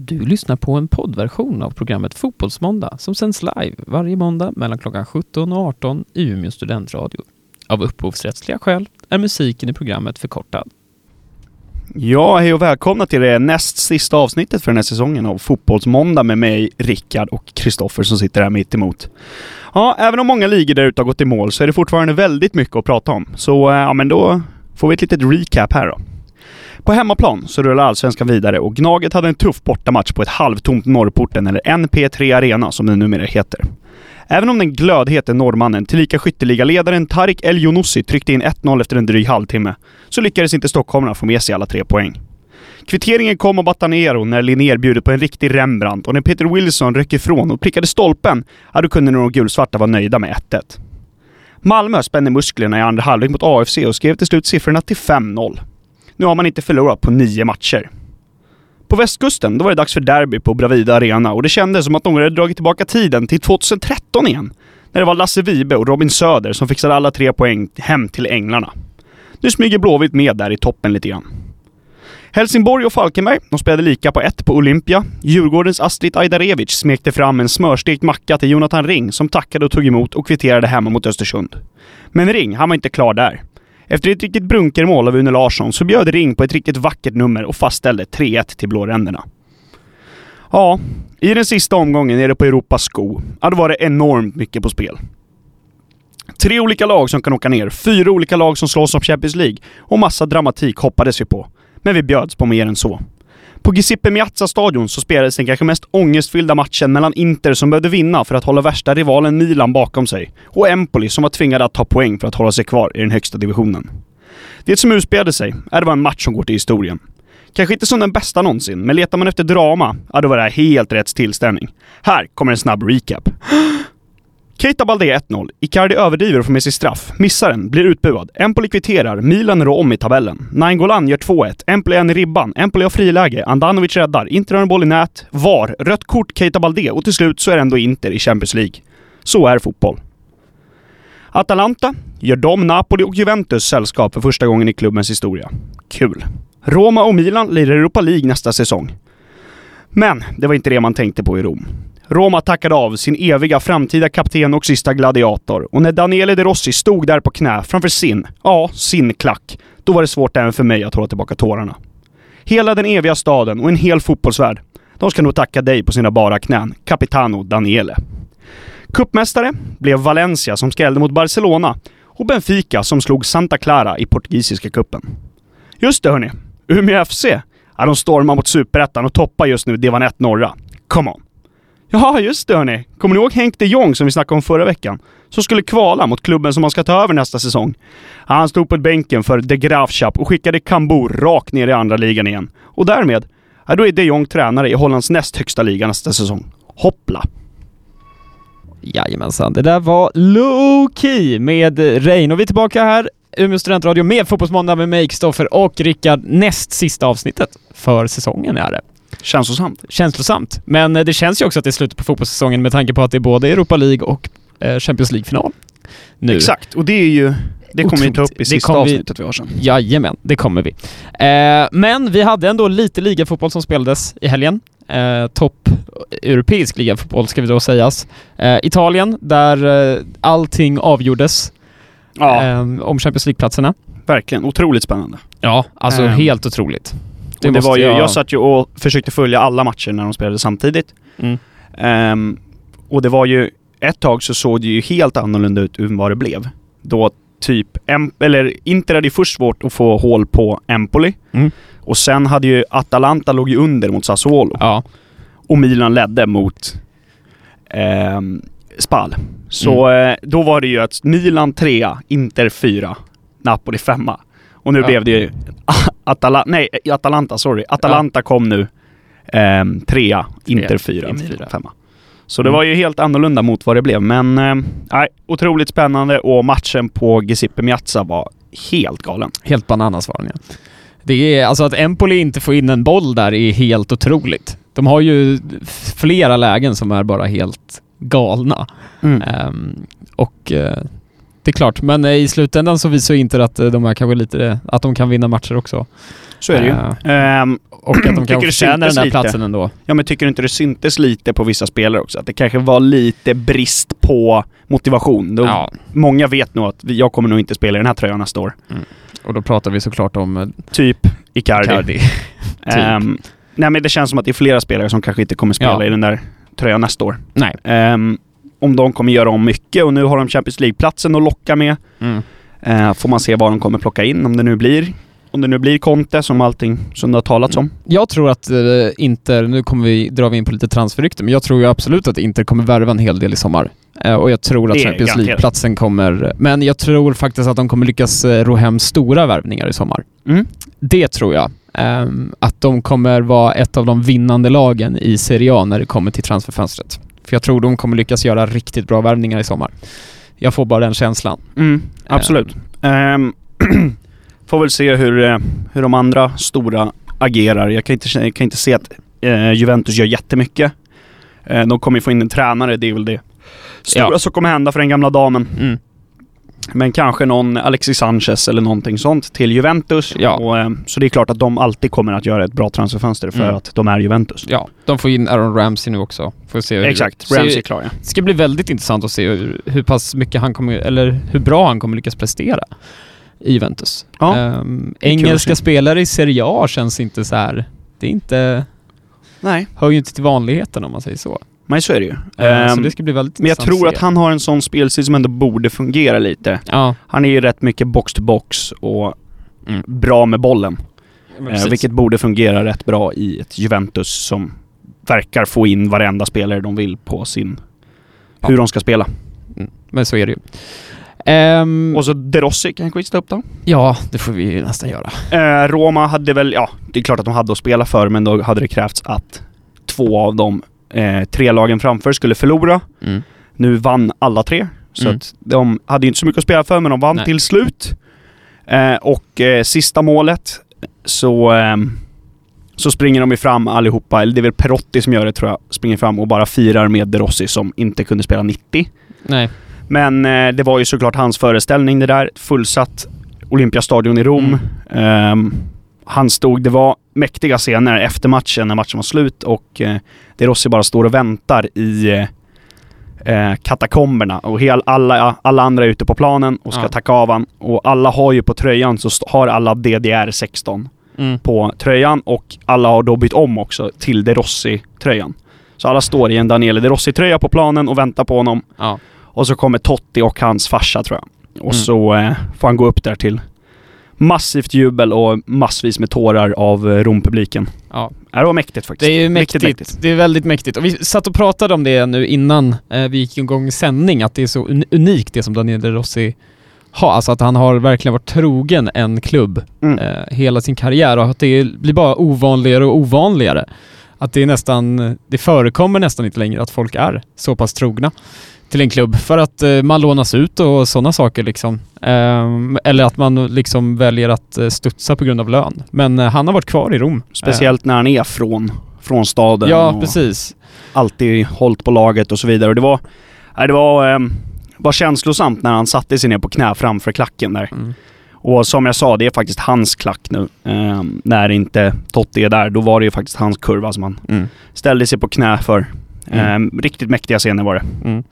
Du lyssnar på en poddversion av programmet Fotbollsmåndag som sänds live varje måndag mellan klockan 17 och 18 i Umeå studentradio. Av upphovsrättsliga skäl är musiken i programmet förkortad. Ja, hej och välkomna till det näst sista avsnittet för den här säsongen av Fotbollsmåndag med mig, Rickard och Kristoffer som sitter här mitt emot. Ja, även om många ligor där ute har gått i mål så är det fortfarande väldigt mycket att prata om. Så, eh, ja men då får vi ett litet recap här då. På hemmaplan så rullar Allsvenskan vidare och Gnaget hade en tuff bortamatch på ett halvtomt Norrporten, eller NP3 Arena som det numera heter. Även om den glödhete norrmannen, tillika skytteligaledaren Tarik El Yonossi tryckte in 1-0 efter en dryg halvtimme, så lyckades inte stockholmarna få med sig alla tre poäng. Kvitteringen kom av Batanero när Linnér bjudit på en riktig Rembrandt och när Peter Wilson ryckte ifrån och prickade stolpen, ja då kunde nog de gulsvarta vara nöjda med 1-1. Malmö spände musklerna i andra halvlek mot AFC och skrev till slut siffrorna till 5-0. Nu har man inte förlorat på nio matcher. På västkusten, då var det dags för derby på Bravida Arena och det kändes som att någon hade dragit tillbaka tiden till 2013 igen. När det var Lasse Vibe och Robin Söder som fixade alla tre poäng hem till Änglarna. Nu smyger Blåvitt med där i toppen lite grann. Helsingborg och Falkenberg, de spelade lika på ett på Olympia. Djurgårdens Astrid Ajdarevic smekte fram en smörstekt macka till Jonathan Ring som tackade och tog emot och kvitterade hemma mot Östersund. Men Ring, han var inte klar där. Efter ett riktigt brunkermål av Une Larsson så bjöd Ring på ett riktigt vackert nummer och fastställde 3-1 till blåränderna. Ja, i den sista omgången nere på Europas sko, ja då var det enormt mycket på spel. Tre olika lag som kan åka ner, fyra olika lag som slåss om Champions League och massa dramatik hoppades vi på. Men vi bjöds på mer än så. På Giuseppe Meazza-stadion så spelades den kanske mest ångestfyllda matchen mellan Inter som behövde vinna för att hålla värsta rivalen Milan bakom sig och Empoli som var tvingade att ta poäng för att hålla sig kvar i den högsta divisionen. Det som utspelade sig, är det var en match som går till historien. Kanske inte som den bästa någonsin, men letar man efter drama, ja då var det här helt rätt tillställning. Här kommer en snabb recap. Keita Balde 1-0. Icardi överdriver och får med sig straff. Missar den, blir utbuad. Empoli kvitterar. Milan rår om i tabellen. Nainggolan gör 2-1. Empoli är en i ribban. Empoli har friläge. Andanovic räddar. Inter har en boll i nät. VAR. Rött kort Keita Balde och till slut så är det ändå Inter i Champions League. Så är fotboll. Atalanta gör de Napoli och Juventus sällskap för första gången i klubbens historia. Kul. Roma och Milan lirar Europa League nästa säsong. Men det var inte det man tänkte på i Rom. Roma tackade av sin eviga framtida kapten och sista gladiator. Och när Daniele De Rossi stod där på knä framför sin, ja, sin klack, då var det svårt även för mig att hålla tillbaka tårarna. Hela den eviga staden och en hel fotbollsvärld, de ska nog tacka dig på sina bara knän, Capitano Daniele. Kuppmästare blev Valencia som skrällde mot Barcelona och Benfica som slog Santa Clara i portugisiska kuppen. Just det hörni, Umeå FC, ja, de stormar mot Superettan och toppar just nu divan 1 norra. Come on! Ja, just det hörni. Kommer ni ihåg Henk de Jong som vi snackade om förra veckan? Som skulle kvala mot klubben som han ska ta över nästa säsong. Han stod på bänken för De Graafschap och skickade Kambur rakt ner i andra ligan igen. Och därmed, ja, då är de Jong tränare i Hollands näst högsta liga nästa säsong. Hoppla! Jajamensan, det där var Low Key med Rein och vi är tillbaka här, Umeå studentradio med Fotbollsmåndag med mig, Kristoffer och Rickard, näst sista avsnittet för säsongen är det. Känslosamt. Känslosamt. Men eh, det känns ju också att det är slutet på fotbollssäsongen med tanke på att det är både Europa League och eh, Champions League-final. Nu. Exakt, och det är ju... Det kommer vi ta upp i sista vi- avsnittet vi har sen. Jajamän, det kommer vi. Eh, men vi hade ändå lite ligafotboll som spelades i helgen. Eh, Topp europeisk ligafotboll ska vi då sägas. Eh, Italien, där eh, allting avgjordes Ja, eh, om Champions League-platserna. verkligen. Otroligt spännande. Ja, alltså helt otroligt. Det måste var ju, jag- jag satt ju och försökte följa alla matcher när de spelade samtidigt. Mm. Ehm, och det var ju, ett tag så såg det ju helt annorlunda ut än vad det blev. Då typ, em, eller Inter hade ju först svårt att få hål på Empoli. Mm. Och sen hade ju Atalanta låg ju under mot Sassuolo. Ja, Och Milan ledde mot ehm, Spal. Så Mm. eh, då var det ju att Milan trea, Inter fyra, Napoli femma. Och nu Ja. blev det ju Atala nej, Atalanta, sorry. Atalanta kom nu ehm, trea, Inter fyra, fyra. femma. Så det Mm. var ju helt annorlunda mot vad det blev. Men eh, nej, otroligt spännande och matchen på Giuseppe Meazza var helt galen. helt bananas var den ja. Det är, alltså att Empoli inte får in en boll där är helt otroligt. De har ju flera lägen som är bara helt galna. Ehm, och eh, det är klart. Men eh, i slutändan så visar ju inte att eh, de är kanske lite, att de kan vinna matcher också. Så är det ju. Eh, Ehm, och att de Tycker kan det förtjäna den där lite? platsen ändå. ja men tycker du inte det syntes lite på vissa spelare också? Att det kanske var lite brist på motivation. De, Ja, Många vet nog att jag kommer nog inte spela i den här tröjan nästa år. och då pratar vi såklart om eh, Typ Icardi. Icardi. Ehm, nej men det känns som att det är flera spelare som kanske inte kommer spela Ja. i den där tröjan nästa år. Nej. Ehm, om de kommer göra om mycket och nu har de Champions League-platsen att locka med. Mm. Eh, får man se vad de kommer plocka in, om det nu blir om det nu blir Conte som allting som det har talats om. Jag tror att eh, Inter, nu kommer vi, drar vi in på lite transferrykte, men jag tror ju absolut att Inter kommer värva en hel del i sommar. Eh, och jag tror att Champions. League-platsen kommer... Men jag tror faktiskt att de kommer lyckas eh, ro hem stora värvningar i sommar. Mm. Det tror jag. Ehm, att de kommer vara ett av de vinnande lagen i Serie A när det kommer till transferfönstret. För jag tror de kommer lyckas göra riktigt bra värvningar i sommar. Jag får bara den känslan. Mm, absolut. Ehm, får väl se hur, eh, hur de andra stora agerar. Jag kan inte, jag kan inte se att eh, Juventus gör jättemycket. Eh, de kommer ju få in en tränare, det är väl det stora Ja. som kommer hända för den gamla damen. Mm. Men kanske någon Alexis Sanchez eller någonting sånt till Juventus. Ja. Och, eh, så det är klart att de alltid kommer att göra ett bra transferfönster för Mm. att de är Juventus. Ja, de får in Aaron Ramsey nu också. Får se hur, Exakt, se- Ramsey är klar ja. Det ska bli väldigt intressant att se hur, hur pass mycket han kommer, eller hur bra han kommer lyckas prestera i Juventus. Ja, att engelska spelare i Serie A känns inte så här. Det är inte, Nej, hör ju inte till vanligheten om man säger så. Men så är det ju. Så Ehm, det ska men jag tror att han har en sån spelstil som ändå borde fungera lite. Ja, Han är ju rätt mycket box to box och Mm. bra med bollen. Eh, vilket borde fungera rätt bra i ett Juventus som verkar få in varenda spelare de vill på sin... Ja. Hur de ska spela. Mm, men så är det ju. Ehm, Och så De Rossi kan jag skicka upp då. ja, det får vi ju nästan göra. Eh, Roma hade väl, ja, det är klart att de hade att spela för, men då hade det krävts att två av de eh, tre lagen framför skulle förlora. Mm. Nu vann alla tre, så Mm. att de hade inte så mycket att spela för, men de vann Nej. till slut. Eh, och eh, sista målet så, ehm, så springer de ju fram allihopa, eller det är väl Perotti som gör det tror jag, springer fram och bara firar med De Rossi som inte kunde spela 90. Nej. Men eh, det var ju såklart hans föreställning det där. Fullsatt Olympiastadion i Rom. Mm. Han stod, det var mäktiga scener efter matchen, när matchen var slut och eh, De Rossi bara står och väntar i eh, eh, katakomberna och hel, alla, alla andra är ute på planen och ska Ja. tacka av han. Och alla har ju på tröjan så har alla DDR 16 Mm. på tröjan och alla har då bytt om också till De Rossi-tröjan. Så alla står i en Daniele De Rossi-tröja på planen och väntar på honom. Ja. Och så kommer Totti och hans farsa tror jag. Och Mm. så eh, får han gå upp där till massivt jubel och massvis med tårar av eh, Rompubliken. Ja. Ja, Det var mäktigt faktiskt. Det är ju Riktigt mäktigt. Det är väldigt mäktigt. Och vi satt och pratade om det nu innan eh, vi gick igång sändning, att det är så un- unikt det som Daniel Rossi har. Alltså att han har verkligen varit trogen en klubb Mm. eh, hela sin karriär och att det blir bara ovanligare och ovanligare. Att det är nästan, det förekommer nästan inte längre att folk är så pass trogna till en klubb för att eh, man lånas ut och sådana saker liksom. Ehm, eller att man liksom väljer att eh, studsa på grund av lön. Men eh, han har varit kvar i Rom. Speciellt när han är från, från staden. Ja, precis. alltid hållit på laget och så vidare. Och det var, det var, eh, var känslosamt när han satte sig ner på knä framför klacken där. Mm. Och som jag sa, det är faktiskt hans klack nu. Eh, när inte Totti är där, då var det ju faktiskt hans kurva som han Mm. ställde sig på knä för. Eh, Mm. Riktigt mäktiga scener var det. Mm.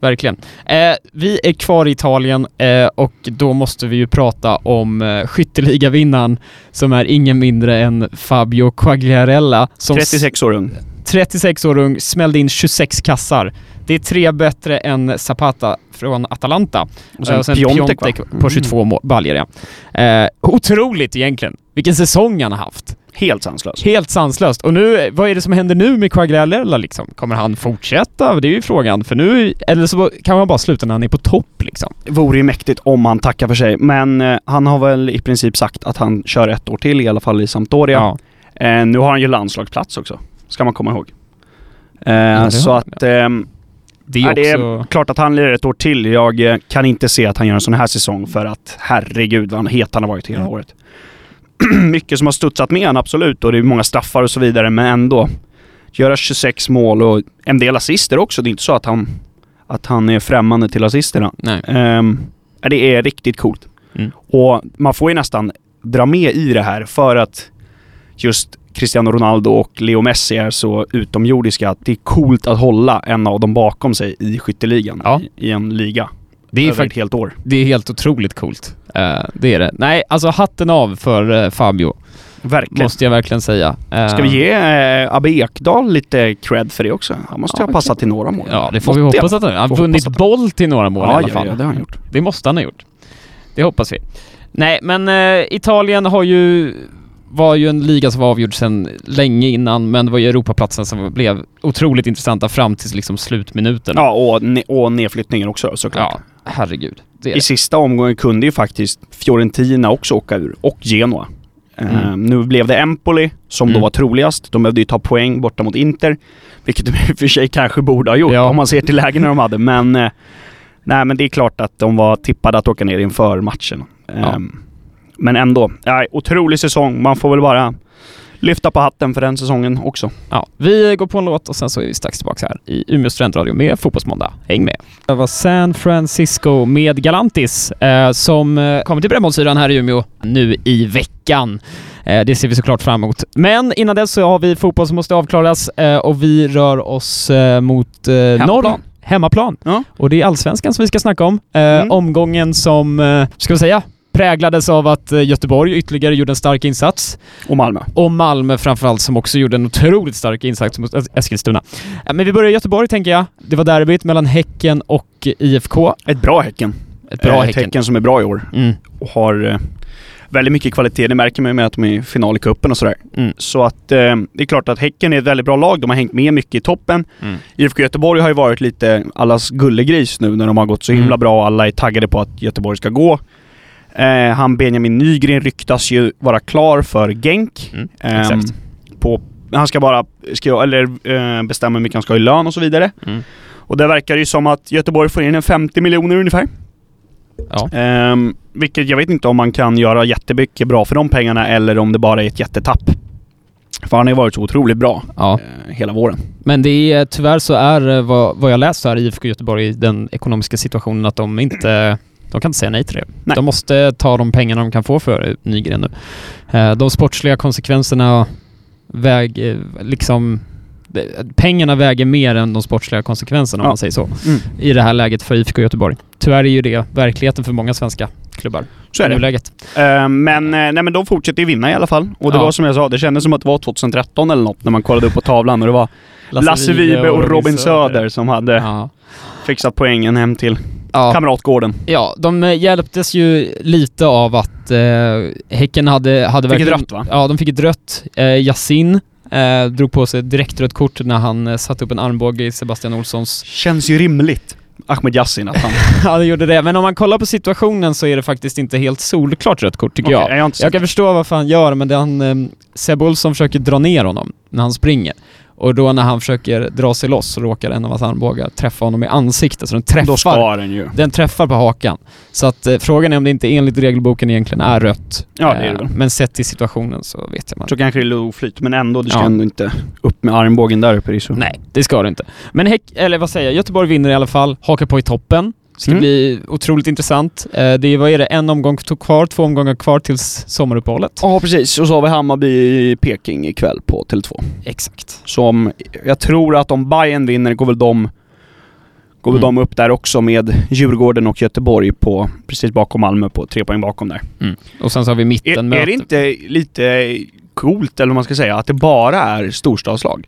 Verkligen. Eh, vi är kvar i Italien eh, och då måste vi ju prata om eh, skytteligavinnaren som är ingen mindre än Fabio Quagliarella som 36 år ung. 36 år ung, smällde in 26 kassar. Det är tre bättre än Zapata från Atalanta. Och sen, Eh, och sen Piontek, Piontek på 22 mål, baljor ja. Eh, otroligt egentligen. Vilken säsong han har haft. Helt sanslös. Helt sanslöst. Och nu, vad är det som händer nu med Quagliarella liksom? Kommer han fortsätta? Det är ju frågan. För nu, eller så kan man bara sluta när han är på topp liksom. Vore ju mäktigt om han tackar för sig. Men eh, han har väl i princip sagt att han kör ett år till, i alla fall i Sampdoria. Eh, nu har han ju landslagsplats också, ska man komma ihåg. Eh, det så att... ehm, Det är Ja, det är klart att han lirar ett år till. Jag eh, kan inte se att han gör en sån här säsong för att herregud vad het han har varit hela Mm. året. Mycket som har studsat med han absolut och det är många straffar och så vidare men ändå. Göra 26 mål och en del assister också. Det är inte så att han, att han är främmande till assisterna. Nej. Ja, Det är riktigt coolt. Mm. Och man får ju nästan dra med i det här för att just Cristiano Ronaldo och Leo Messi är så utomjordiska att det är coolt att hålla en av dem bakom sig i skytteligan. Ja. I, I en liga. Det är, över ett helt år. det är helt otroligt coolt. Eh, det är det. Nej, alltså hatten av för eh, Fabio, Verkligen. måste jag verkligen säga. Eh, Ska vi ge eh, Abbe Ekdal lite cred för det också? Han måste Ja, ha passat till några mål. Ja, det får vi hoppas att han Han har Får vunnit boll till några mål i Ja, alla ja, fall. ja, det har han gjort. Det måste han ha gjort. Det hoppas vi. Nej, men eh, Italien har ju var ju en liga som var avgjord sedan länge innan, men det var ju Europaplatsen som blev otroligt intressanta fram till liksom slutminuten. Ja, och, ne- och nedflyttningen också såklart. ja herregud. Det I det. sista omgången kunde ju faktiskt Fiorentina också åka ur, och Genoa. Mm. Eh, nu blev det Empoli som då Mm. var troligast. De behövde ju ta poäng borta mot Inter, vilket de i och för sig kanske borde ha gjort Ja. om man ser till lägena de hade. Men, eh, nej, men det är klart att de var tippade att åka ner inför matchen. Ja. Ehm, Men ändå, ja, otrolig säsong. Man får väl bara lyfta på hatten för den säsongen också. Ja, vi går på en låt och sen så är vi strax tillbaka här i Umeå studentradio med Fotbollsmåndag. Häng med! Det var San Francisco med Galantis eh, som eh, kommer till Brännbollsyran här i Umeå nu i veckan. Eh, det ser vi såklart fram emot. Men innan dess så har vi fotboll som måste avklaras eh, och vi rör oss eh, mot eh, norr. Hemmaplan. Ja. Och det är Allsvenskan som vi ska snacka om. Eh, Mm. Omgången som, eh, ska vi säga, präglades av att eh, Göteborg ytterligare gjorde en stark insats. Och Malmö. Och Malmö framförallt som också gjorde en otroligt stark insats mot Es- Eskilstuna. Eh, Men vi börjar i Göteborg tänker jag. Det var derbyt mellan Häcken och IFK. Ett bra Häcken. Ett bra Eh, Häcken. Häcken som är bra i år. Mm. och har eh, väldigt mycket kvalitet. Det märker man ju med att de är i final i cupen och sådär. Mm. Så att eh, det är klart att Häcken är ett väldigt bra lag. De har hängt med mycket i toppen. Mm. IFK Göteborg har ju varit lite allas gullegris nu när de har gått så himla Mm. bra och alla är taggade på att Göteborg ska gå. Eh, han Benjamin Nygren ryktas ju vara klar för Genk. Mm. Exakt. På, han ska bara ska, eller, eh, bestämma hur mycket han ska ha i lön och så vidare. Mm. Och där verkar det ju som att Göteborg får in en 50 miljoner ungefär. Ja. Ehm, vilket jag vet inte om man kan göra jättemycket bra för de pengarna eller om det bara är ett jättetapp. För han har ju varit så otroligt bra ja. eh, hela våren. Men det är tyvärr så är eh, vad, vad jag läst så är IFK Göteborg i den ekonomiska situationen att de inte de kan inte säga nej till det. Nej. De måste ta de pengarna de kan få för Nygren nu. Eh, De sportsliga konsekvenserna väger liksom det- Pengarna väger mer än de sportsliga konsekvenserna om Ja. man säger så. Mm. I det här läget för IFK Göteborg. Tyvärr är ju det verkligheten för många svenska klubbar. Så är det. nuläget. Ehm, men, eh, nej, men de fortsätter ju vinna i alla fall. Och det Ja. var som jag sa, det kändes som att det var 2013 eller något när man kollade upp på tavlan och det var Lasse, Vibe och Robin Söder som hade Ja. fixat poängen hem till Ja. Kamratgården. Ja, de eh, hjälptes ju lite av att eh, Häcken hade, hade Fick ett rött va? Ja, de fick ett rött. Eh, Yasin eh, drog på sig ett direkt rött kort när han eh, satte upp en armbåge i Sebastian Olssons... Känns ju rimligt. Ahmed Yassin att han... ja, det gjorde det. Men om man kollar på situationen så är det faktiskt inte helt solklart rött kort, tycker Okej, jag. jag Jag kan förstå varför han gör men det han... Eh, Seb Olsson försöker dra ner honom när han springer. Och då när han försöker dra sig loss så råkar en av hans armbågar träffa honom i ansiktet, så den träffar Då ska den ju. den träffar på hakan. Så att eh, frågan är om det inte enligt regelboken egentligen är rött. Ja, det är det Eh. Men sett till situationen så vet jag man. Så kanske det är oflyt, men ändå, du ska Ja. ändå inte upp med armbågen där uppe i så. Nej, det ska det inte. Men Häck, eller vad säger jag, Göteborg vinner i alla fall, hakar på i toppen. Ska Mm. bli otroligt intressant. Eh, det är, vad är det, en omgång tog kvar, två omgångar kvar tills sommaruppehållet. Ja, precis. Och så har vi Hammarby i Peking ikväll på Tele2. Exakt. Som, jag tror att om Bayern vinner går väl de Går Mm. de upp där också med Djurgården och Göteborg på precis bakom Malmö på tre poäng bakom där. Och sen så har vi Är, mittenmöte. är det inte lite coolt, eller vad man ska säga, att det bara är storstadslag?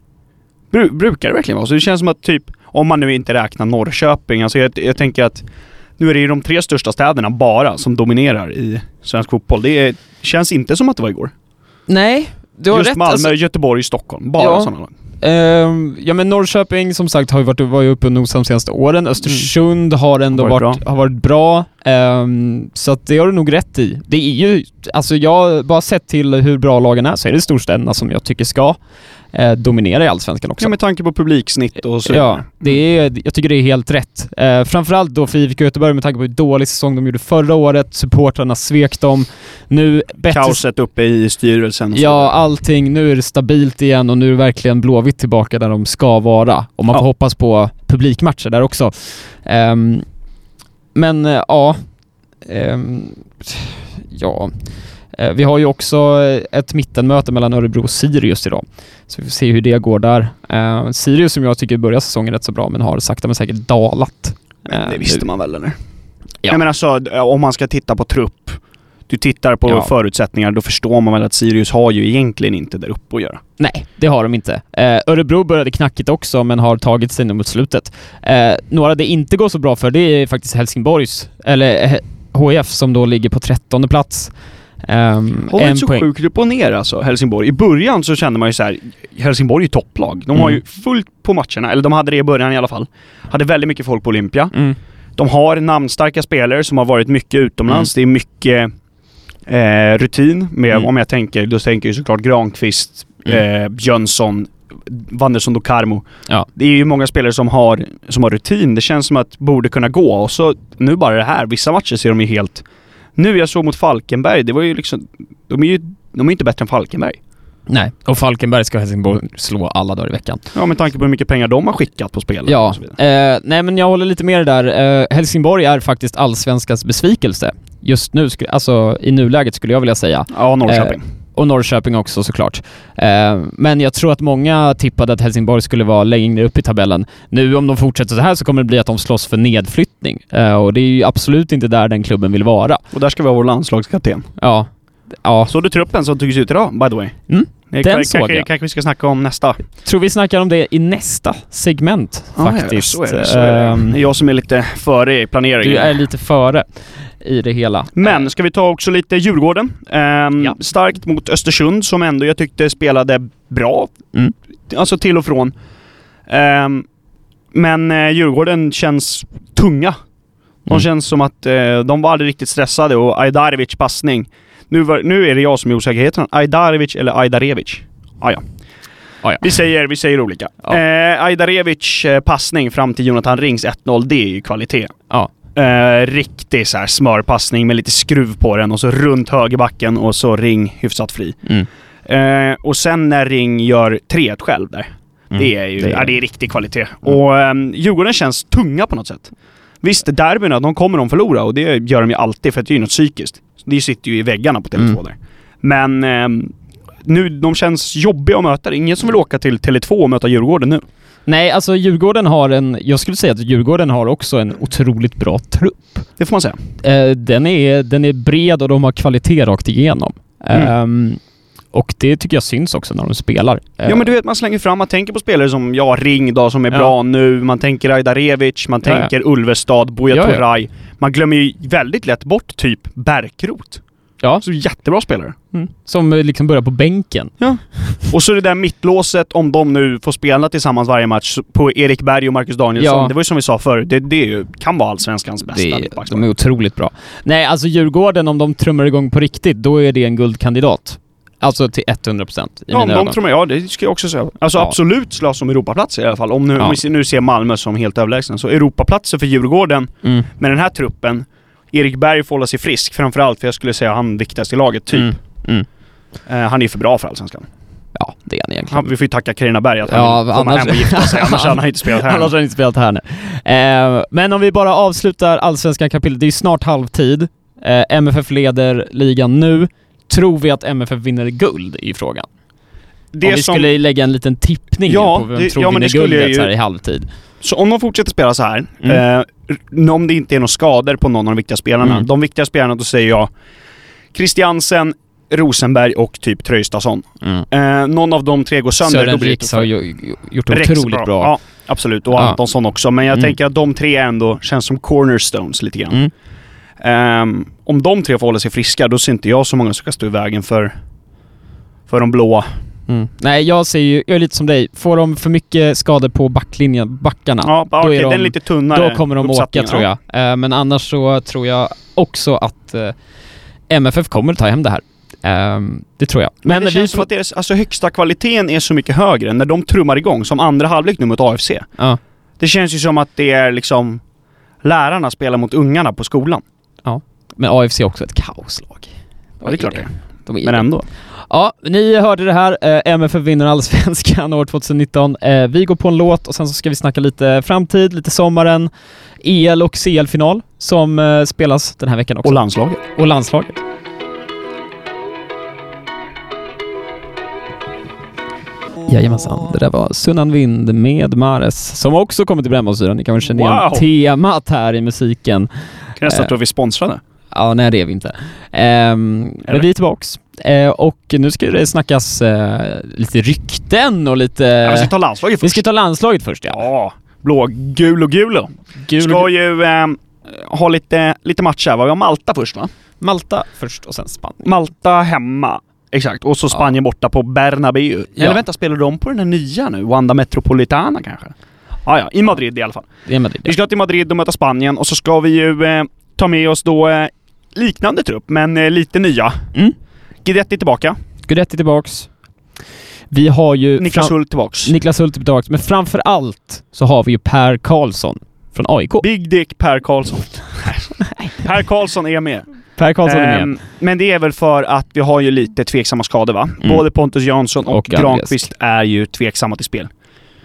Bru, brukar det verkligen vara så? Det känns som att typ, om man nu inte räknar Norrköping, alltså jag, jag tänker att nu är det ju de tre största städerna bara som dominerar i svensk fotboll. Det är, känns inte som att det var igår. Nej, du har Just rätt. Malmö, Alltså, Göteborg, Stockholm. Bara Ja. sådana lag. Ehm, ja men Norrköping som sagt har ju varit, var ju uppe och nosat de senaste åren. Östersund har ändå Mm. Har varit varit, har varit bra. Ehm, så att det har du nog rätt i. Det är ju, alltså jag bara sett till hur bra lagen är så är det storstäderna som jag tycker ska eh, dominera i Allsvenskan också. Ja, med tanke på publiksnitt och så Ja, det är, jag tycker det är helt rätt. Eh, framförallt då för IFK Göteborg med tanke på hur dålig säsong de gjorde förra året, supportrarna svek dem. Nu bättre... Kaoset uppe i styrelsen Ja, allting. Nu är det stabilt igen och nu är det verkligen Blåvitt tillbaka där de ska vara. Och man får Ja. hoppas på publikmatcher där också. Ehm, men eh, ja, ehm, ja, vi har ju också ett mittenmöte mellan Örebro och Sirius idag. Så vi får se hur det går där. Eh, Sirius som jag tycker börjar säsongen rätt så bra men har sakta men säkert dalat. Men det Eh, visste man väl eller? Ja. Jag menar alltså, om man ska titta på trupp. Du tittar på Ja. förutsättningar, då förstår man väl att Sirius har ju egentligen inte där uppe att göra. Nej, det har de inte. Eh, Örebro började knackigt också, men har tagit sig nu mot slutet. Eh, några det inte går så bra för, det är faktiskt Helsingborgs, eller eh, HIF som då ligger på trettonde plats. Um, Håller inte så sjukt upp och ner alltså, Helsingborg. I början så kände man ju så här, Helsingborg är ju topplag. De har Mm. ju fullt på matcherna, eller de hade det i början i alla fall. Hade väldigt mycket folk på Olympia. Mm. De har namnstarka spelare som har varit mycket utomlands. Det är mycket eh, rutin med, Mm. om jag tänker, då tänker jag såklart Granqvist, Mm. eh, Jönsson, Wanderson och Karmo. Ja. Det är ju många spelare som har, som har rutin. Det känns som att borde kunna gå. Och så nu bara det här. Vissa matcher ser de ju helt... Nu jag såg mot Falkenberg, det var ju liksom... De är ju de är inte bättre än Falkenberg. Nej, och Falkenberg ska Helsingborg slå alla dagar i veckan. Ja, med tanke på hur mycket pengar de har skickat på spelen. Ja, eh, nej men jag håller lite med dig där. Eh, Helsingborg är faktiskt allsvenskans besvikelse. Just nu, alltså i nuläget skulle jag vilja säga. Ja, Norrköping. Och Norrköping också såklart. Eh, men jag tror att många tippade att Helsingborg skulle vara längre upp i tabellen. Nu om de fortsätter så här så kommer det bli att de slåss för nedflyttning. Eh, och det är ju absolut inte där den klubben vill vara. Och där ska vi ha vår landslagskapten. Ja. Ja, Såg du truppen som togs ut idag, by the way? Mm, Det den kan- såg kanske, jag. kanske vi ska snacka om nästa. tror vi snackar om det i nästa segment faktiskt. Ja, så är det. Så är det. Ehm, jag som är lite före i planeringen. du är lite före i det hela. Men ska vi ta också lite Djurgården? Ehm, Ja. Starkt mot Östersund som ändå jag tyckte spelade bra. Mm. Alltså till och från. Ehm, men eh, Djurgården känns tunga. De Mm. känns som att eh, de var aldrig riktigt stressade och Ajdarevic passning. Nu, var, nu är det jag som är osäker. Heter han Ajdarevic eller Ajdarevic? Ah, ja. Ah, ja. Vi säger, vi säger olika. Ja. Eh, Ajdarevic eh, passning fram till Jonathan Rings 1-0, det är ju kvalitet. Ja. Eh, riktig så här smörpassning med lite skruv på den och så runt högerbacken och så Ring hyfsat fri. Mm. Eh, och sen när Ring gör 3-1 själv där. Mm. Det är ju Det är ja, det. är riktig kvalitet. Och um, Djurgården känns tunga på något sätt. Visst, derbyna, de kommer de förlora och det gör de ju alltid för att det är ju något psykiskt. Det sitter ju i väggarna på Tele2 Mm. där. Men ehm, nu, de känns jobbiga att möta. Det är ingen som vill åka till Tele2 och möta Djurgården nu. Nej, alltså Djurgården har en... Jag skulle säga att Djurgården har också en otroligt bra trupp. Det får man säga. Eh, den, är, den är bred och de har kvalitet rakt igenom. Mm. Ehm, och det tycker jag syns också när de spelar. Ja men du vet, man slänger fram, man tänker på spelare som, ja, Ring då, som är Ja. bra nu. Man tänker Ajdarevic, man Ja, ja. tänker Ulvestad, Buya Ja, ja. Turay. Man glömmer ju väldigt lätt bort typ Bärkroth. Ja. Så jättebra spelare. Mm. Som eh, liksom börjar på bänken. Och så det där mittlåset, om de nu får spela tillsammans varje match, på Erik Berg och Marcus Danielsson. Ja. Det var ju som vi sa förr, det, det ju, kan vara Allsvenskans bästa Det, de är otroligt bra. Nej, alltså Djurgården, om de trummar igång på riktigt, då är det en guldkandidat. Alltså till 100 procent i Ja, mina de ögon. tror jag, ja det ska jag också säga. Alltså Ja. absolut slåss om Europaplats i alla fall. Om, nu, Ja. om vi nu ser Malmö som helt överlägsna. Så Europaplatser för Djurgården Mm. med den här truppen. Erik Berg får hålla sig frisk framförallt, för jag skulle säga han viktigast i laget, typ. Mm. Mm. Eh, han är för bra för Allsvenskan. Ja, det är han egentligen. Han, vi får ju tacka Carina Berg att han Ja, komma annars- hem och gifta sig, annars hade han inte spelat här. Annars har han inte spelat här nu. Eh, men om vi bara avslutar allsvenskan kapitel, det är snart halvtid. Eh, MFF leder ligan nu. Tror vi att MFF vinner guld i frågan? det om vi som, skulle lägga en liten tippning Ja, på vem det- tror ja, vinner det guldet ju- så här i halvtid. Så om de fortsätter spela så här, Mm. eh, om det inte är några skador på någon av de viktiga spelarna. Mm. De viktiga spelarna, då säger jag Christiansen, Rosenberg och typ Traustason. Mm. Eh, någon av de tre går sönder, Sören det Riks har ju gjort Rex otroligt bra. Ja, absolut. Och Ja. Antonsson också. Men jag Mm. tänker att de tre ändå känns som cornerstones lite grann. Ehm, om de tre får hålla sig friska, då ser inte jag så många som ska stå i vägen för, för de blåa. Mm. Nej, jag ser ju, jag är lite som dig. Får de för mycket skador på backlinjen, backarna, Ja, då, okej, är de, den är lite tunnare då kommer de åka tror jag. Eh, men annars så tror jag också att eh, MFF kommer ta hem det här. Ehm, det tror jag. Men, Men, det känns som att deras, alltså högsta kvaliteten är så mycket högre när de trummar igång, som andra halvlek nu mot AFC. Ja. Det känns ju som att det är liksom lärarna spelar mot ungarna på skolan. Men AFC är också ett kaoslag. Ja, det är klart det. De är Men ändå. Ja, ni hörde det här. Eh, MFF vinner Allsvenskan år 2019. Eh, vi går på en låt och sen så ska vi snacka lite framtid, lite sommaren, EL och CL-final som eh, spelas den här veckan också. Och landslaget. och landslaget. Jajamensan, det där var Sunnan Vind med Mares som också kommer till Brännbollsyran. Ni kan väl känna igen Wow. temat här i musiken. Kan nästan tro att vi är sponsrade. Ja, nej det är vi inte. Ehm, men vi är tillbaks. Eh, och nu ska det snackas eh, lite rykten och lite... Ja, vi ska ta landslaget vi först. ska ta landslaget först ja. Ja, blå, gul och gulo. Gul Ska ju eh, ha lite, lite matcher. Vi har Malta först va? Malta först och sen Spanien. Malta hemma. Exakt, och så Spanien borta på Bernabéu. Ja. Eller vänta, spelar de på den här nya nu? Wanda Metropolitana kanske? Ja, ja, i Madrid i alla fall. Är Madrid. Vi ska till Madrid och möta Spanien och så ska vi ju eh, ta med oss då eh, liknande trupp, men eh, lite nya. Mm. Guidetti tillbaka, Guidetti tillbaks. Vi har ju... Niklas Hult tillbaks. Niklas Hult tillbaks, men framför allt så har vi ju Per Karlsson från AIK. Big Dick Per Karlsson. per Karlsson är med. Per Karlsson är med. Ehm, men det är väl för att vi har ju lite tveksamma skador va? Mm. Både Pontus Jansson och, Och Granqvist är ju tveksamma till spel.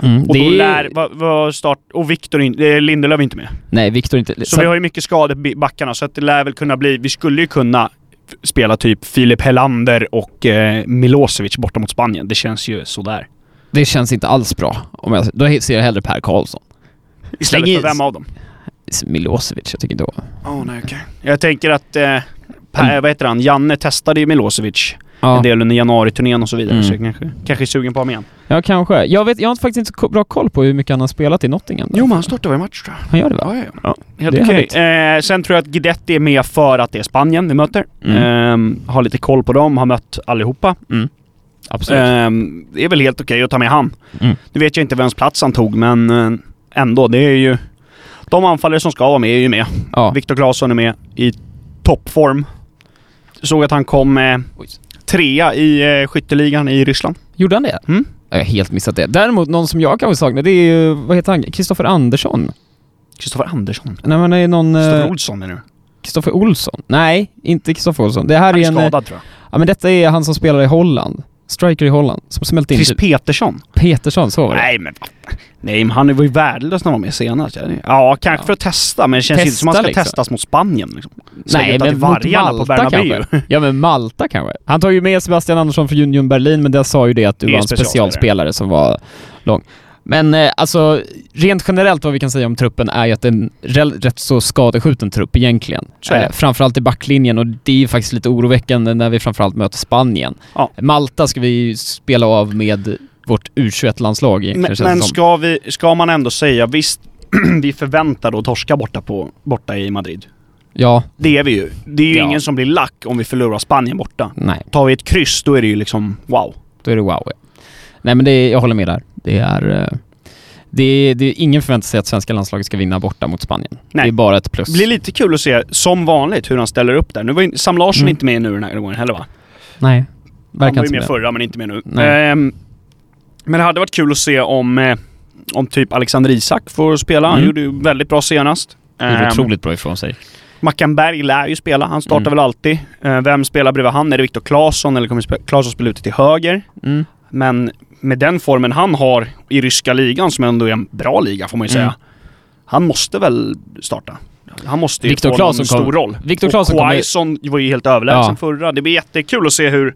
Mm, Och då är... lär... Vad, vad start... Och Viktor in, Lindelöf är inte med. Nej, Viktor inte... Så, vi har ju mycket skador på backarna, så att det lär väl kunna bli... Vi skulle ju kunna spela typ Filip Helander och eh, Milosevic borta mot Spanien. Det känns ju sådär. Det känns inte alls bra. Om jag, då ser jag hellre Per Karlsson. Istället Släng för vem av dem? Milosevic, jag tycker inte om. Åh nej, okej. Jag tänker att... Eh, per, vad heter han? Janne testade ju Milosevic Ja, en del under januariturnén och så vidare. Mm. Så kanske, kanske är sugen på honom igen. ja kanske. Jag, vet, jag har faktiskt inte så bra koll på hur mycket han har spelat i Nottingham. Jo, men han startar varje match tror jag. Han gör det va? Ja, ja, ja. Helt okej. Eh, sen tror jag att Guidetti är med för att det är Spanien vi möter. Mm. Ehm, har lite koll på dem, har mött allihopa. Absolut. Ehm, det är väl helt okej att ta med han. Mm. Nu vet jag inte vems plats han tog, men eh, ändå. Det är ju... De anfallare som ska vara med är ju med. ja. Viktor Claesson är med i toppform. Såg att han kom eh, Oj. Trea i eh, skytteligan i Ryssland. Gjorde han det? Mm. Jag har helt missat det. Däremot någon som jag kanske saknar, det är ju, vad heter han? Kristoffer Andersson. Kristoffer Andersson. Nej men det är någon... Kristoffer eh, Olsson menar du? Kristoffer Olsson? Nej, inte Kristoffer Olsson. Det här Han är är en... skadad tror jag. Ja men detta är han som spelar i Holland. Striker i Holland. Som smälte in... Chris Petersson? Petersson, så var det. Nej men Nej men han var ju värdelös när han var med senast. Ja, kanske Ja. för att testa, men det känns inte som att han ska Testa, liksom. testas mot Spanien. Liksom. Nej, men mot Malta kanske. Ja, men Malta kanske. Han tar ju med Sebastian Andersson från Union Berlin, men det sa ju det att du Det var en specialspelare som var lång. Men eh, alltså, rent generellt vad vi kan säga om truppen är ju att det är en rätt så skadeskjuten trupp egentligen. Eh, framförallt i backlinjen och det är ju faktiskt lite oroväckande när vi framförallt möter Spanien. Ja. Malta ska vi ju spela av med vårt U21-landslag egentligen Men, men ska, vi, ska man ändå säga, visst, vi förväntar då torska borta, på, borta i Madrid. Ja, Det är vi ju. Det är ju Ja. ingen som blir lack om vi förlorar Spanien borta. nej. Tar vi ett kryss, då är det ju liksom wow. Då är det wow. Ja. Nej men det jag håller med där. Det är... eh, Det är, det är ingen förväntar sig att svenska landslaget ska vinna borta mot Spanien. Nej. Det är bara ett plus. Det blir lite kul att se, som vanligt, hur han ställer upp där. Nu var Sam Larsson Mm. inte med nu den här gången heller va? Nej, Han verkar var ju inte med med. förra, men inte med nu. Ehm, men det hade varit kul att se om, eh, om typ Alexander Isak får spela. Han Mm. gjorde ju väldigt bra senast. Det gjorde Ehm, otroligt bra ifrån sig. Mackan Berg lär ju spela. Han startar Mm. väl alltid. Eh, vem spelar bredvid han? Är det Viktor Claesson eller kommer Claesson spela ute till höger? Mm. Men med den formen han har i ryska ligan, som ändå är en bra liga får man ju säga. Mm. Han måste väl starta. Han måste ju Viktor få Claesson stor kom- roll. Viktor och Claesson kommer- Quaison var ju helt överlägsen Ja. förra. Det blir jättekul att se hur,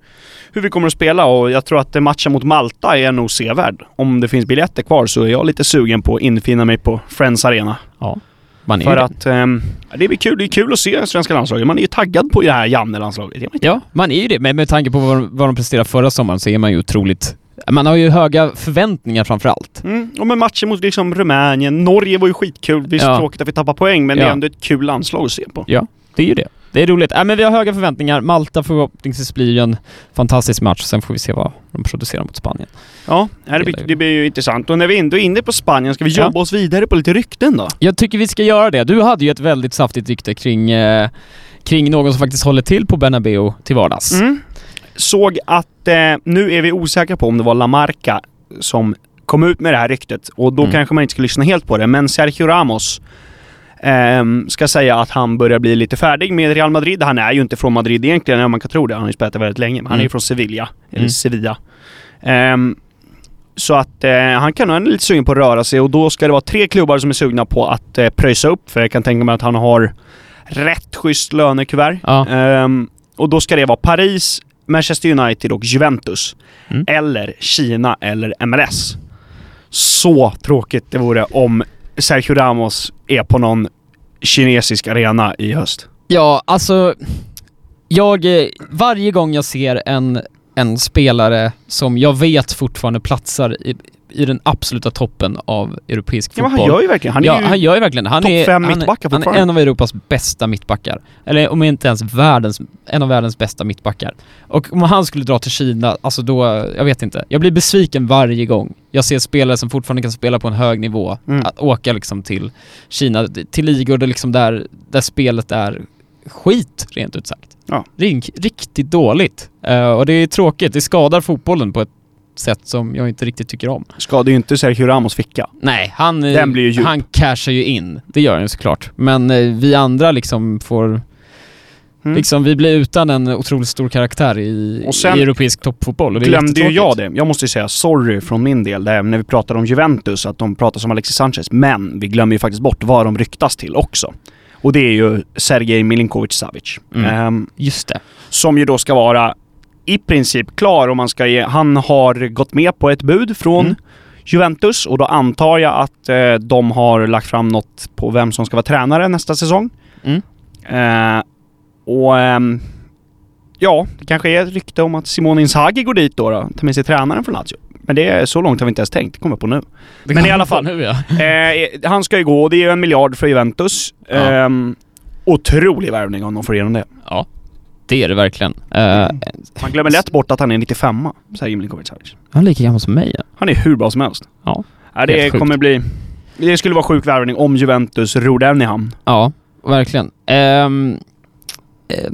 hur vi kommer att spela och jag tror att matchen mot Malta är nog sevärd. Om det finns biljetter kvar så är jag lite sugen på att infinna mig på Friends Arena. Ja. Man är För att ja, det blir kul. Det är kul att se svenska landslaget. Man är ju taggad på det här Janne-landslaget. Ja, man är ju det. Men med tanke på vad, de- vad de presterade förra sommaren så är man ju otroligt... Man har ju höga förväntningar framför allt. Mm, och med matcher mot liksom Rumänien, Norge var ju skitkul. Visst Ja. tråkigt att vi tappar poäng, men det Ja. är ändå ett kul landslag att se på. Ja, det är ju det. Det är roligt. Äh, men vi har höga förväntningar. Malta förhoppningsvis blir ju en fantastisk match. Sen får vi se vad de producerar mot Spanien. Ja, det blir, det blir ju intressant. Och när vi ändå är inne på Spanien, ska vi Ja. jobba oss vidare på lite rykten då? Jag tycker vi ska göra det. Du hade ju ett väldigt saftigt rykte kring, eh, kring någon som faktiskt håller till på Bernabéu till vardags. Mm. Såg att eh, nu är vi osäkra på om det var La Marca som kom ut med det här ryktet och då Mm. kanske man inte ska lyssna helt på det. Men Sergio Ramos ehm, ska säga att han börjar bli lite färdig med Real Madrid. Han är ju inte från Madrid egentligen, om man kan tro det. Han har ju spelat där väldigt länge. Men han är ju Mm. från Sevilla, eller Mm. Sevilla. Ehm, Så att eh, han kan nog ändå lite sugen på att röra sig och då ska det vara tre klubbar som är sugna på att eh, pröjsa upp för jag kan tänka mig att han har rätt schysst lönekuvert. Ja. Ehm, och då ska det vara Paris, Manchester United och Juventus. Mm. Eller Kina eller MLS. Så tråkigt det vore om Sergio Ramos är på någon kinesisk arena i höst. Ja, alltså... Jag... eh, Varje gång jag ser en, en spelare som jag vet fortfarande platsar i, i den absoluta toppen av europeisk Ja, fotboll. men han gör ju verkligen... Han är ja, ju han gör ju verkligen. Han topp är, fem han, mittbackar han är en av Europas bästa mittbackar. Eller om inte ens världens, en av världens bästa mittbackar. Och om han skulle dra till Kina, alltså då, jag vet inte. Jag blir besviken varje gång jag ser spelare som fortfarande kan spela på en hög nivå, Mm. att åka liksom till Kina, till ligor där liksom där, där spelet är skit, rent ut sagt. Ja. Rink, riktigt dåligt. Eh, och det är tråkigt, det skadar fotbollen på ett sätt som jag inte riktigt tycker om. skadar ju inte Sergio Ramos ficka. Nej, han, eh, Den blir ju djup. han cashar ju in. Det gör han ju såklart. Men eh, vi andra liksom får... Mm. Liksom, vi blir utan en otroligt stor karaktär i, Och sen i europeisk toppfotboll. Och det glömde ju jag det. Jag måste ju säga sorry från min del där, när vi pratade om Juventus, att de pratar som Alexis Sanchez. Men vi glömmer ju faktiskt bort vad de ryktas till också. Och det är ju Sergej Milinkovic Savic. Mm. Ehm, Just det. som ju då ska vara i princip klar om man ska ge... Han har gått med på ett bud från Mm. Juventus och då antar jag att eh, de har lagt fram något på vem som ska vara tränare nästa säsong. Mm. Eh, och ehm, ja, det kanske är ett rykte om att Simone Inzaghi går dit då, då tar med sig tränaren från Lazio. Men det är så långt har vi inte ens tänkt, det kommer jag på nu. Det Men i alla fall. Nu, ja. Eh, han ska ju gå och det är ju en miljard för Juventus. Ja. Ehm, otrolig värvning om de får igenom det. ja. Det är det verkligen. Eh, Man glömmer lätt bort att han är 95 säger Milinkovic Savic. han är lika gammal som mig. Ja. Han är hur bra som helst. Ja. Ja, det Helt sjukt. kommer bli... Det skulle vara sjuk värvning om Juventus ror den i hamn. Ja, verkligen. Eh,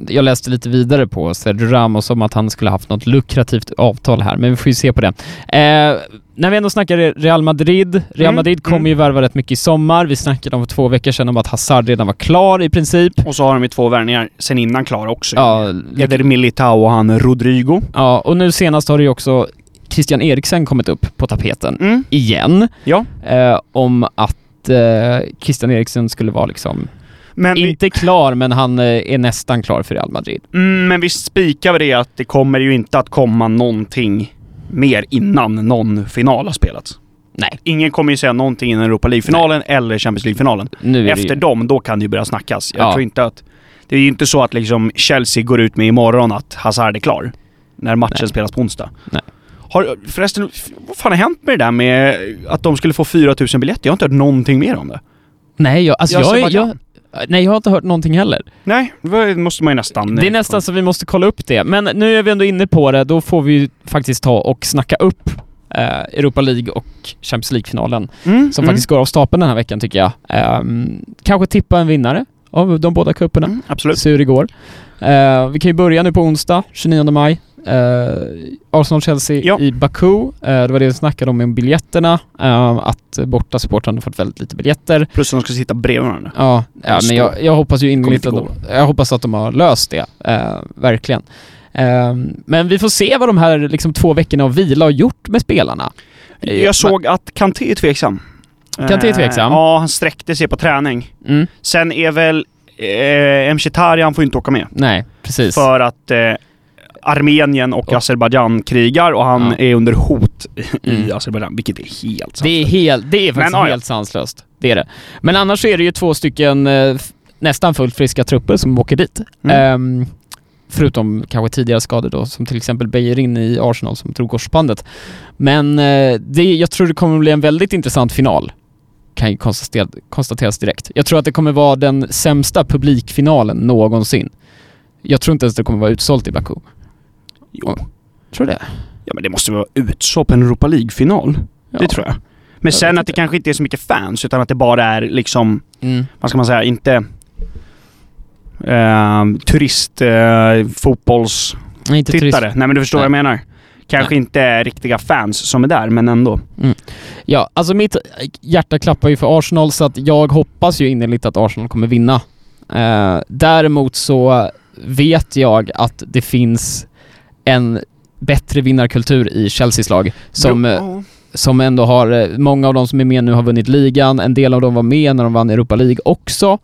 jag läste lite vidare på Sergio Ramos om att han skulle haft något lukrativt avtal här, men vi får ju se på det. Eh, när vi ändå snackar Real Madrid, Real Mm, Madrid kommer mm. ju värva rätt mycket i sommar. Vi snackade om för två veckor sedan om att Hazard redan var klar i princip. Och så har de ju två värvningar sen innan klara också. Ja, Eder Militao och han Rodrigo. ja, och nu senast har det ju också Christian Eriksen kommit upp på tapeten Mm. igen. Ja. Eh, om att eh, Christian Eriksen skulle vara liksom, Men vi, inte klar, men han eh, är nästan klar för Real Madrid. mm, men vi spikar väl det att det kommer ju inte att komma någonting mer innan någon final har spelats. Nej, Ingen kommer ju säga någonting innan Europa League-finalen eller Champions League-finalen. Efter ju... dem, då kan det ju börja snackas. Jag Ja. tror inte att... Det är ju inte så att liksom Chelsea går ut med imorgon att Hazard är klar. När matchen Nej. spelas på onsdag. Nej. Har, förresten, vad fan har hänt med det där med att de skulle få 4000 biljetter? Jag har inte hört någonting mer om det. Nej, jag, alltså Ja, jag, Azerbaijan. jag, nej, jag har inte hört någonting heller. Nej, det måste man ju nästan... Det är nästan så vi måste kolla upp det. Men nu är vi ändå inne på det, då får vi ju faktiskt ta och snacka upp eh, Europa League och Champions League-finalen mm, som mm, faktiskt går av stapeln den här veckan tycker jag. Ehm, kanske tippa en vinnare av de båda cuperna. Mm, absolut. Det går. Eh, vi kan ju börja nu på onsdag, 29 maj. Uh, Arsenal-Chelsea Ja. i Baku. Eh, det var det vi snackade om med biljetterna. Uh, att borta supportrarna fått väldigt lite biljetter. Plus att de ska sitta bredvid varandra. Ja, ja Stå. men jag, jag hoppas ju innerligt att de, jag hoppas att de har löst det. eh, verkligen. Eh, men vi får se vad de här liksom, två veckorna av vila har gjort med spelarna. Eh, Jag såg att Kanté är tveksam. Kanté är tveksam? Eh, ja, han sträckte sig på träning. Mm, Sen är väl... Eh, Mkhitaryan får inte åka med. nej, precis. För att eh, Armenien och Och- Azerbajdzjan krigar och han Ja. är under hot i Mm. Azerbajdzjan, vilket är helt Det är, helt, det är faktiskt Men, ja, ja. helt sanslöst. Det är det. Men annars är det ju två stycken eh, nästan fullt friska trupper som åker dit. Mm. Ehm, förutom kanske tidigare skador då, som till exempel Beijerin i Arsenal som drog korsbandet. Men eh, det, jag tror det kommer bli en väldigt intressant final. Kan ju konstatera, konstateras direkt. Jag tror att det kommer vara den sämsta publikfinalen någonsin. Jag tror inte ens det kommer vara utsålt i Baku. Jo. Tror du det? Ja men det måste vara utsålt på en Europa League-final. Ja. Det tror jag. Men Jag sen att det kanske inte är så mycket fans utan att det bara är liksom, Mm. vad ska man säga, inte eh, turist, eh, fotbollstittare. Nej, inte turist. Nej men du förstår Nej. vad jag menar. Kanske inte riktiga fans som är där, men ändå. Ja, alltså mitt hjärta klappar ju för Arsenal så att jag hoppas ju innerligt att Arsenal kommer vinna. Eh, däremot så vet jag att det finns en bättre vinnarkultur i Chelseas lag som, eh, Ja. som ändå har, eh, många av de som är med nu har vunnit ligan, en del av dem var med när de vann Europa League också.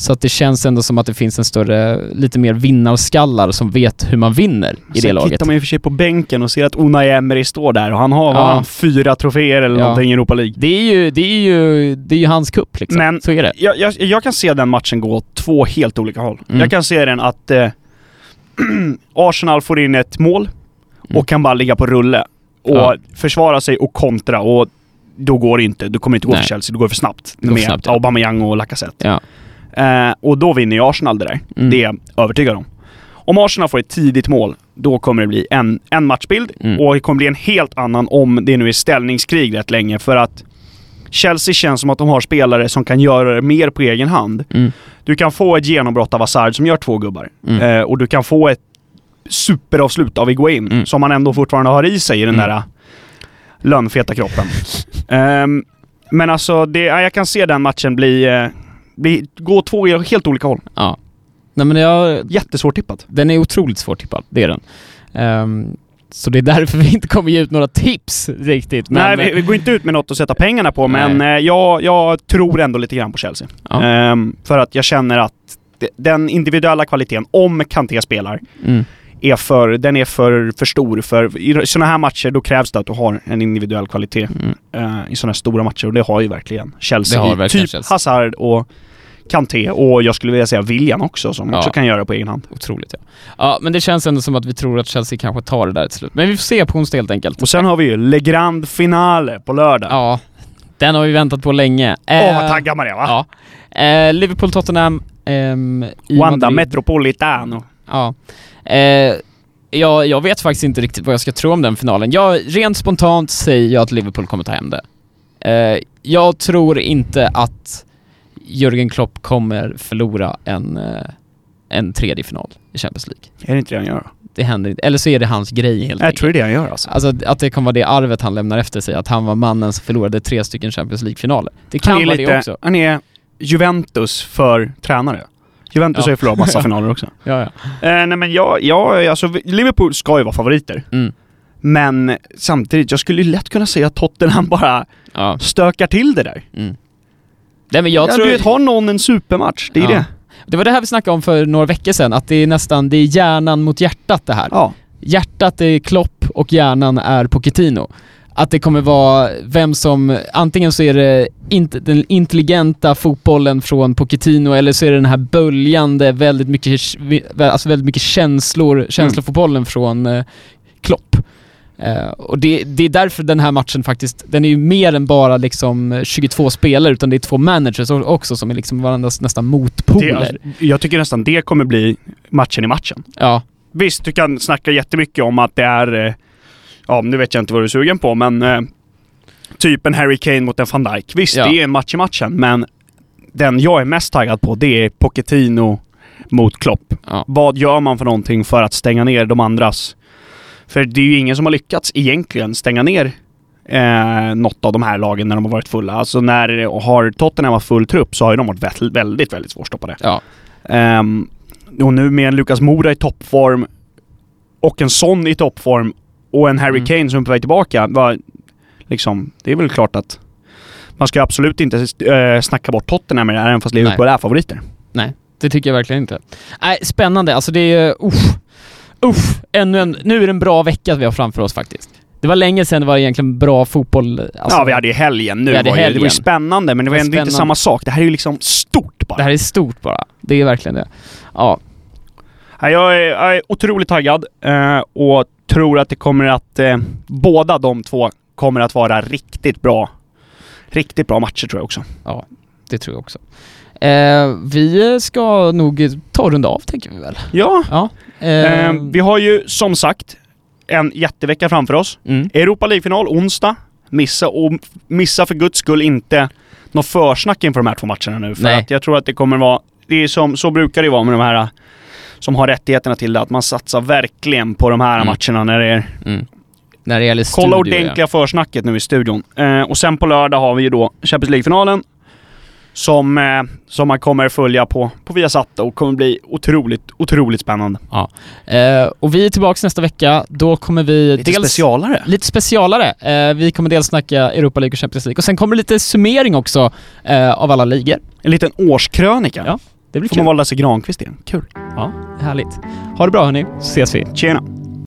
Så att det känns ändå som att det finns en större, lite mer vinnarskallar som vet hur man vinner i Sen det laget. tittar man ju för sig på bänken och ser att Unai Emery står där och han har Ja. fyra troféer eller Ja. någonting i Europa League. Det är ju, det är ju, det är ju hans kupp liksom. Men- Så är det. Jag, jag, jag kan se den matchen gå åt två helt olika håll. Mm. Jag kan se den att eh, Arsenal får in ett mål och Mm. kan bara ligga på rulle och Ja. försvara sig och kontra och då går det inte. Du kommer inte gå Nej. för Chelsea, det går för snabbt. går med snabbt, ja. Aubameyang och Lacazette. Ja. Eh, och då vinner ju Arsenal det där. Mm. Det är jag övertygad om. Om Arsenal får ett tidigt mål, då kommer det bli en, en matchbild Mm. och det kommer bli en helt annan om det nu är ställningskrig rätt länge för att Chelsea känns som att de har spelare som kan göra det mer på egen hand. Mm. Du kan få ett genombrott av Hazard som gör två gubbar. Mm. Eh, och du kan få ett superavslut av Iguain Mm. som han ändå fortfarande har i sig i den Mm. där äh, lönnfeta kroppen. Ehm, men alltså, det, ja, jag kan se den matchen bli, eh, bli gå två helt olika håll. Ja. Nej men jag, Jättesvårt tippat. den är otroligt svårtippad, det är den. Ehm, så det är därför vi inte kommer ge ut några tips riktigt. Men, Nej, vi, vi går inte ut med något att sätta pengarna på, Nej. men eh, jag, jag tror ändå lite grann på Chelsea. Ja. Ehm, för att jag känner att den individuella kvaliteten, om Kanté spelar, Mm. är för, den är för, för stor. För I sådana här matcher då krävs det att du har en individuell kvalitet Mm. eh, i sådana här stora matcher och det har ju verkligen Chelsea. Det har verkligen typ Chelsea. Hazard och Kanté och jag skulle vilja säga William också som Ja. också kan göra det på egen hand. Otroligt ja. Ja, men det känns ändå som att vi tror att Chelsea kanske tar det där till slut. Men vi får se på onsdag helt enkelt. Och sen har vi ju Le Grand Finale på lördag. Ja, den har vi väntat på länge. Åh Eh, vad taggad man är va? Ja. Eh, Liverpool-Tottenham ehm, Wanda. Metropolitano. Ja. Eh, jag, jag vet faktiskt inte riktigt vad jag ska tro om den finalen. Jag, rent spontant säger jag att Liverpool kommer ta hem det. Eh, jag tror inte att Jürgen Klopp kommer förlora en, eh, en tredje final i Champions League. Är det inte det han gör? Det händer inte. Eller så är det hans grej helt Jag tror det är det han gör alltså. Alltså att det kan vara det arvet han lämnar efter sig, att han var mannen som förlorade tre stycken Champions League-finaler. Det kan vara lite, det också. Han är Juventus för tränare. Juventus Ja. har ju förlorat massa finaler också. Ja, ja. Eh, nej men jag, jag, alltså Liverpool ska ju vara favoriter. Mm. Men samtidigt, jag skulle ju lätt kunna säga att Tottenham bara ja. stökar till det där. Mm. Nej men jag ja, tror... Du vet, har någon en supermatch? Det är Ja. det. Det var det här vi snackade om för några veckor sedan, att det är nästan, det är hjärnan mot hjärtat det här. Ja. Hjärtat är Klopp och hjärnan är Pochettino. Att det kommer vara vem som, antingen så är det inte den intelligenta fotbollen från Pochettino eller så är det den här böljande, väldigt mycket, alltså väldigt mycket känslor, känslofotbollen från eh, Klopp. Eh, och det, det är därför den här matchen faktiskt, den är ju mer än bara liksom 22 spelare utan det är två managers också som är liksom varandras nästan Det, motpoler. alltså, jag tycker nästan det kommer bli matchen i matchen. Ja, Visst, du kan snacka jättemycket om att det är... eh, Ja, nu vet jag inte vad du är sugen på, men... Eh, typ en Harry Kane mot en van Dijk. Visst, Ja. det är en match i matchen, men den jag är mest taggad på, det är Pochettino mot Klopp. ja. Vad gör man för någonting för att stänga ner de andras? För det är ju ingen som har lyckats egentligen stänga ner eh, något av de här lagen när de har varit fulla. Alltså när har Tottenham haft full trupp så har ju de varit väldigt, väldigt, väldigt svårstoppade. ja. Ehm, och nu med en Lukas Moura i toppform och en Son i toppform och en Harry Mm. Kane som är på väg tillbaka. Var, liksom, det är väl klart att man ska absolut inte äh, snacka bort Tottenham med det här, även fast Liverpool är favoriter. Nej, det tycker jag verkligen inte. Nej, spännande. Alltså det är... Uff. Uff. Ännu en... Nu är det en bra vecka vi har framför oss faktiskt. Det var länge sedan det var egentligen bra fotboll. Alltså, ja, vi hade ju helgen nu. vi hade var ju, Det var ju helgen. spännande, men det var Det var ändå inte spännande. samma sak. Det här är ju liksom stort bara. Det här är stort bara. Det är verkligen det. Ja. Ja, Jag är, jag är otroligt taggad eh, och tror att det kommer att... Eh, båda de två kommer att vara riktigt bra. Riktigt bra matcher tror jag också. Det tror jag också. Eh, vi ska nog ta och runda av, tänker vi väl? Ja, Ja. eh, Eh, vi har ju som sagt en jättevecka framför oss. mm. Europa League-final onsdag. Missa, och missa för guds skull inte något försnack inför de här två matcherna nu. För Nej. att jag tror att det kommer vara... Det är som, så brukar det vara med de här som har rättigheterna till det, att man satsar verkligen på de här Mm. matcherna när det är Mm. När det gäller studio, Kolla ordentliga försnacket nu i studion. Eh, och sen på lördag har vi ju då Champions League-finalen. Som, eh, som man kommer följa på, på Viasat och kommer bli otroligt, otroligt spännande. Eh, och vi är tillbaka nästa vecka. Då kommer vi Lite dels... specialare. Lite specialare. Eh, vi kommer dels snacka Europa League och Champions League och sen kommer lite summering också eh, av alla ligor. En liten årskrönika. Ja, Det blir Får man kul. vara Lasse Granqvist igen. Kul. Ja, härligt. Ha det bra hörni, så ses vi. Tjena!